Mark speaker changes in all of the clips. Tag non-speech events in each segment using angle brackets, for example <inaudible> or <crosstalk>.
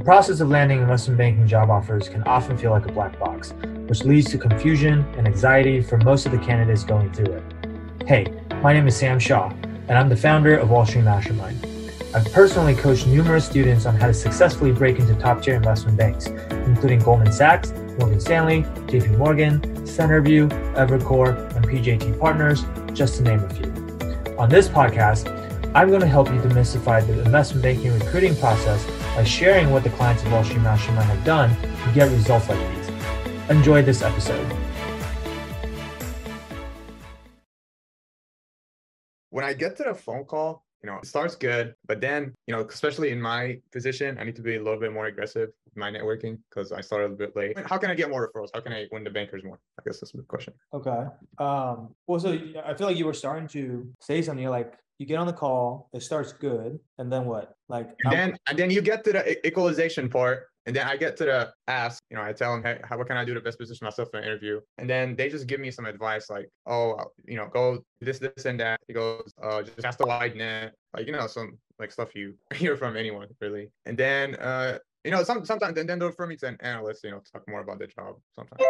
Speaker 1: The process of landing investment banking job offers can often feel like a black box, which leads to confusion and anxiety for most of the candidates going through it. Hey, my name is Sam Shaw, and I'm the founder of Wall Street Mastermind. I've personally coached numerous students on how to successfully break into top tier investment banks, including Goldman Sachs, Morgan Stanley, JP Morgan, Centerview, Evercore, and PJT Partners, just to name a few. On this podcast, I'm going to help you demystify the investment banking recruiting process by sharing what the clients of Wall Street Mastermind have done to get results like these. Enjoy this episode.
Speaker 2: When I get to the phone call, you know, it starts good, but then, you know, especially in my position, I need to be a little bit more aggressive with my networking because I started a bit late. How can I get more referrals? How can I win the bankers more? I guess that's the question.
Speaker 1: Okay. Um, well, so I feel like you were starting to say something You're like, you get on the call, it starts good, and then what? Like
Speaker 2: and then and then you get to the equalization part, and then I get to the ask, you know, I tell them, hey, how what can I do to best position myself for an interview? And then they just give me some advice like, oh, you know, go this, this, and that. He goes, uh, just cast a wide net, like you know, some like stuff you <laughs> hear from anyone really. And then uh, you know, some sometimes then they'll refer me to an analyst, you know, talk more about the job sometimes.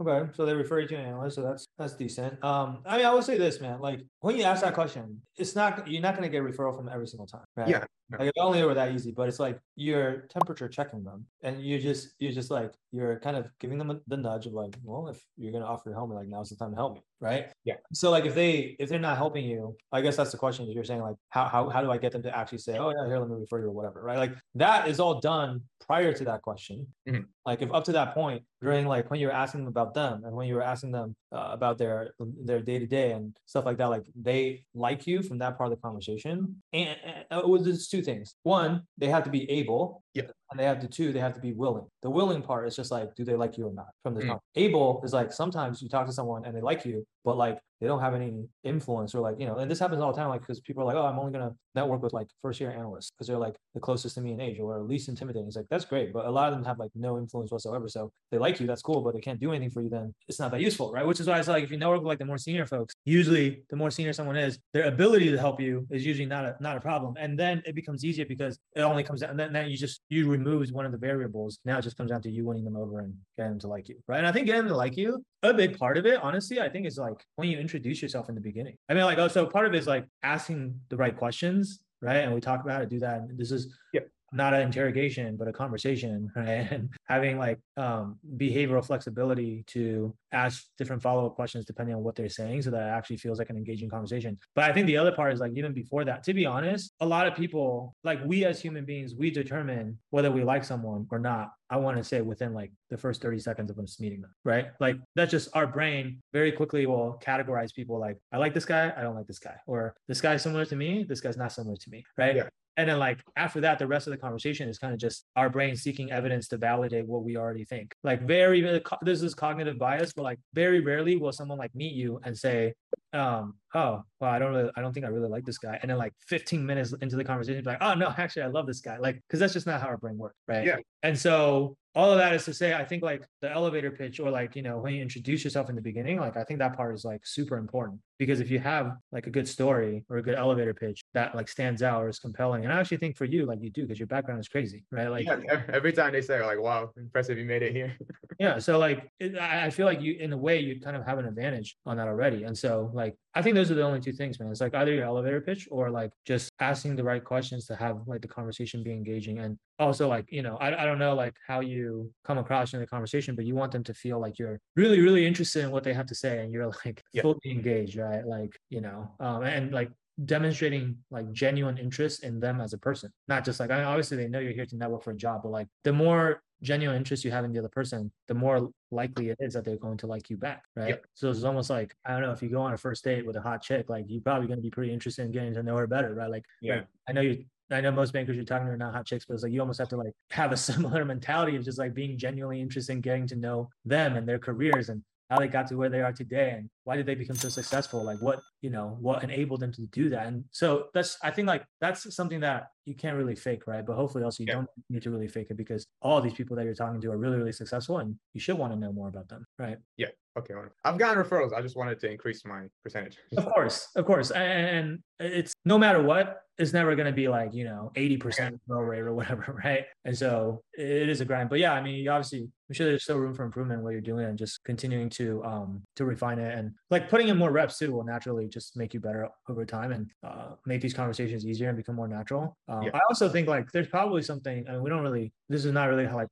Speaker 1: Okay, so they refer you to an analyst, so that's that's decent. Um, I mean, I would say this, man. Like when you ask that question, it's not you're not gonna get referral from every single time, right?
Speaker 2: Yeah.
Speaker 1: Like if only it were that easy, but it's like you're temperature checking them, and you just you're just like you're kind of giving them the nudge of like, well, if you're gonna offer to help me, like now's the time to help me, right?
Speaker 2: Yeah.
Speaker 1: So like if they if they're not helping you, I guess that's the question. You're saying like how how how do I get them to actually say, oh yeah, here let me refer you or whatever, right? Like that is all done prior to that question. Mm-hmm. Like if up to that point, during like when you were asking them about them and when you were asking them uh, about their their day to day and stuff like that, like they like you from that part of the conversation. And, and uh, well, there's two things. One, they have to be able.
Speaker 2: Yeah.
Speaker 1: And they have to two, they have to be willing. The willing part is just like, do they like you or not from the mm. Able is like sometimes you talk to someone and they like you, but like they don't have any influence or like, you know, and this happens all the time, like because people are like, oh, I'm only gonna network with like first year analysts because they're like the closest to me in age or least intimidating. It's like that's great, but a lot of them have like no influence whatsoever. So they like you, that's cool, but they can't do anything for you, then it's not that useful, right? Which is why it's like if you network with like the more senior folks, usually the more senior someone is, their ability to help you is usually not a not a problem. And then it becomes easier because it only comes down and then, then you just you removes one of the variables. Now it just comes down to you winning them over and getting them to like you. Right. And I think getting them to like you, a big part of it, honestly, I think is like when you introduce yourself in the beginning. I mean, like, oh, so part of it is like asking the right questions right? And we talk about it, do that. And this is
Speaker 2: yeah
Speaker 1: not an interrogation but a conversation <laughs> right and having like um, behavioral flexibility to ask different follow-up questions depending on what they're saying so that it actually feels like an engaging conversation but i think the other part is like even before that to be honest a lot of people like we as human beings we determine whether we like someone or not I want to say within like the first 30 seconds of us meeting them, right? Like that's just our brain very quickly will categorize people like, I like this guy, I don't like this guy, or this guy's similar to me, this guy's not similar to me, right?
Speaker 2: Yeah.
Speaker 1: And then like after that, the rest of the conversation is kind of just our brain seeking evidence to validate what we already think. Like very, this is cognitive bias, but like very rarely will someone like meet you and say, um, oh, well, I don't really, I don't think I really like this guy. And then like 15 minutes into the conversation, like, oh no, actually I love this guy. Like, cause that's just not how our brain works. Right.
Speaker 2: Yeah.
Speaker 1: And so all of that is to say, I think like the elevator pitch or like, you know, when you introduce yourself in the beginning, like I think that part is like super important because if you have like a good story or a good elevator pitch that like stands out or is compelling, and I actually think for you, like you do, because your background is crazy, right? Like
Speaker 2: yeah, every time they say like, wow, impressive, you made it here.
Speaker 1: yeah. So like, it, I feel like you, in a way, you kind of have an advantage on that already. And so like, I think those are the only two things, man. It's like either your elevator pitch or like just asking the right questions to have like the conversation be engaging. And also like, you know, I, I don't know like how you come across in the conversation, but you want them to feel like you're really, really interested in what they have to say and you're <laughs> like yeah. fully engaged, right? Like, you know, um, and like demonstrating like genuine interest in them as a person not just like I mean, obviously they know you're here to network for a job but like the more genuine interest you have in the other person the more likely it is that they're going to like you back right? Yep. so it's almost like i don't know if you go on a first date with a hot chick like you're probably going to be pretty interested in getting to know her better right? Like
Speaker 2: yeah.
Speaker 1: Like, i know you I know most bankers you're talking to are not hot chicks, but it's like you almost have to like <laughs> have a similar mentality of just like being genuinely interested in getting to know them and their careers and how they got to where they are today and why did they become so successful like what you know what enabled them to do that and so that's i think like that's something that you can't really fake right but hopefully also you
Speaker 2: Yeah.
Speaker 1: don't need to really fake it because all these people that you're talking to are really really successful and you should want to know more about them right Yeah.
Speaker 2: Okay, wonderful. I've gotten referrals. I just wanted to increase my percentage. <laughs>
Speaker 1: of course of course and it's no matter what it's never going to be like you know 80% roll rate or whatever <laughs> right and so it is a grind but yeah i mean you obviously i'm sure there's still room for improvement in what you're doing and just continuing to um to refine it and like putting in more reps too will naturally just make you better over time and uh, make these conversations easier and become more natural. Um,
Speaker 2: Yeah.
Speaker 1: i also think like there's probably something i mean we don't really this is not really how like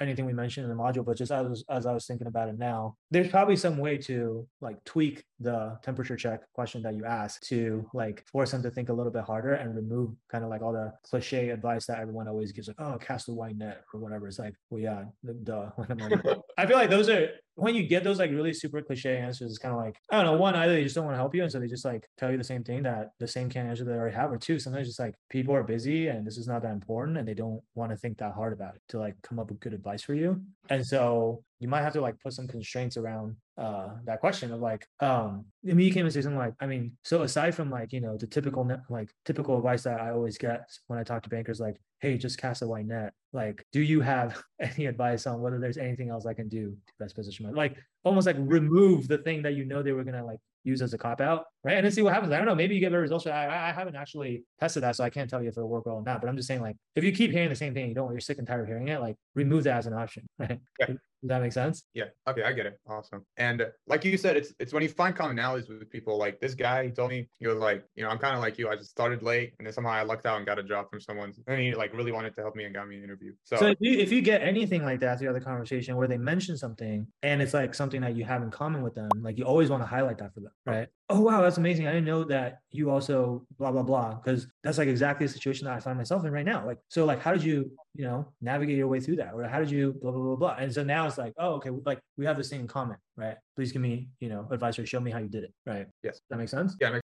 Speaker 1: anything we mentioned in the module but just as, as i was thinking about it now there's probably some way to like tweak the temperature check question that you ask to like force them to think a little bit harder and remove kind of like all the cliche advice that everyone always gives like oh cast a wide net or whatever. It's like well yeah duh. What am I- I feel like those are when you get those like really super cliche answers, it's kind of like I don't know. One, either they just don't want to help you, and so they just like tell you the same thing that the same canned answer they already have, or two, sometimes just like people are busy and this is not that important, and they don't want to think that hard about it to like come up with good advice for you. And so you might have to like put some constraints around uh that question of like um I mean you came and say something like I mean so aside from like you know the typical like typical advice that I always get when I talk to bankers like hey just cast a wide net like do you have <laughs> any advice on whether there's anything else I can do to best position my like almost like remove the thing that you know they were gonna like use as a cop out right and then see what happens I don't know maybe you get better results I, I- haven't actually tested that so I can't tell you if it'll work well or not but I'm just saying like if you keep hearing the same thing you don't you're sick and tired of hearing it like remove that as an option <laughs> right
Speaker 2: Yeah.
Speaker 1: does that make sense
Speaker 2: Yeah. Okay, I get it. Awesome. And like you said, it's it's when you find commonalities with people. Like this guy, he told me he was like, you know, I'm kind of like you. I just started late, and then somehow I lucked out and got a job from someone, and he like really wanted to help me and got me an interview. So,
Speaker 1: So if you if you get anything like that throughout the conversation where they mention something and it's like something that you have in common with them, like you always want to highlight that for them, right? Oh wow, that's amazing. I didn't know that you also blah blah blah. Because that's like exactly the situation that I find myself in right now. Like, so like how did you, you know, navigate your way through that? Or how did you blah blah blah blah? And so now it's like, oh, okay, like we have this thing in common, right? Please give me, you know, advice or show me how you did it. Right.
Speaker 2: Yes.
Speaker 1: That makes sense?
Speaker 2: yeah, it makes-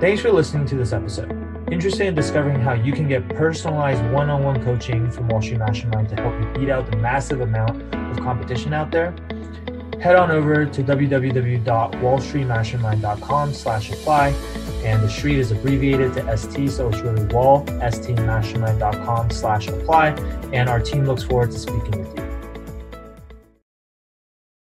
Speaker 1: Thanks for listening to this episode. Interested in discovering how you can get personalized one on one coaching from Wall Street Mastermind to help you beat out the massive amount of competition out there? Head on over to www.wallstreetmastermind.com slash apply. And the street is abbreviated to ST, so it's really wall, stmastermind.com slash apply. And our team looks forward to speaking with you.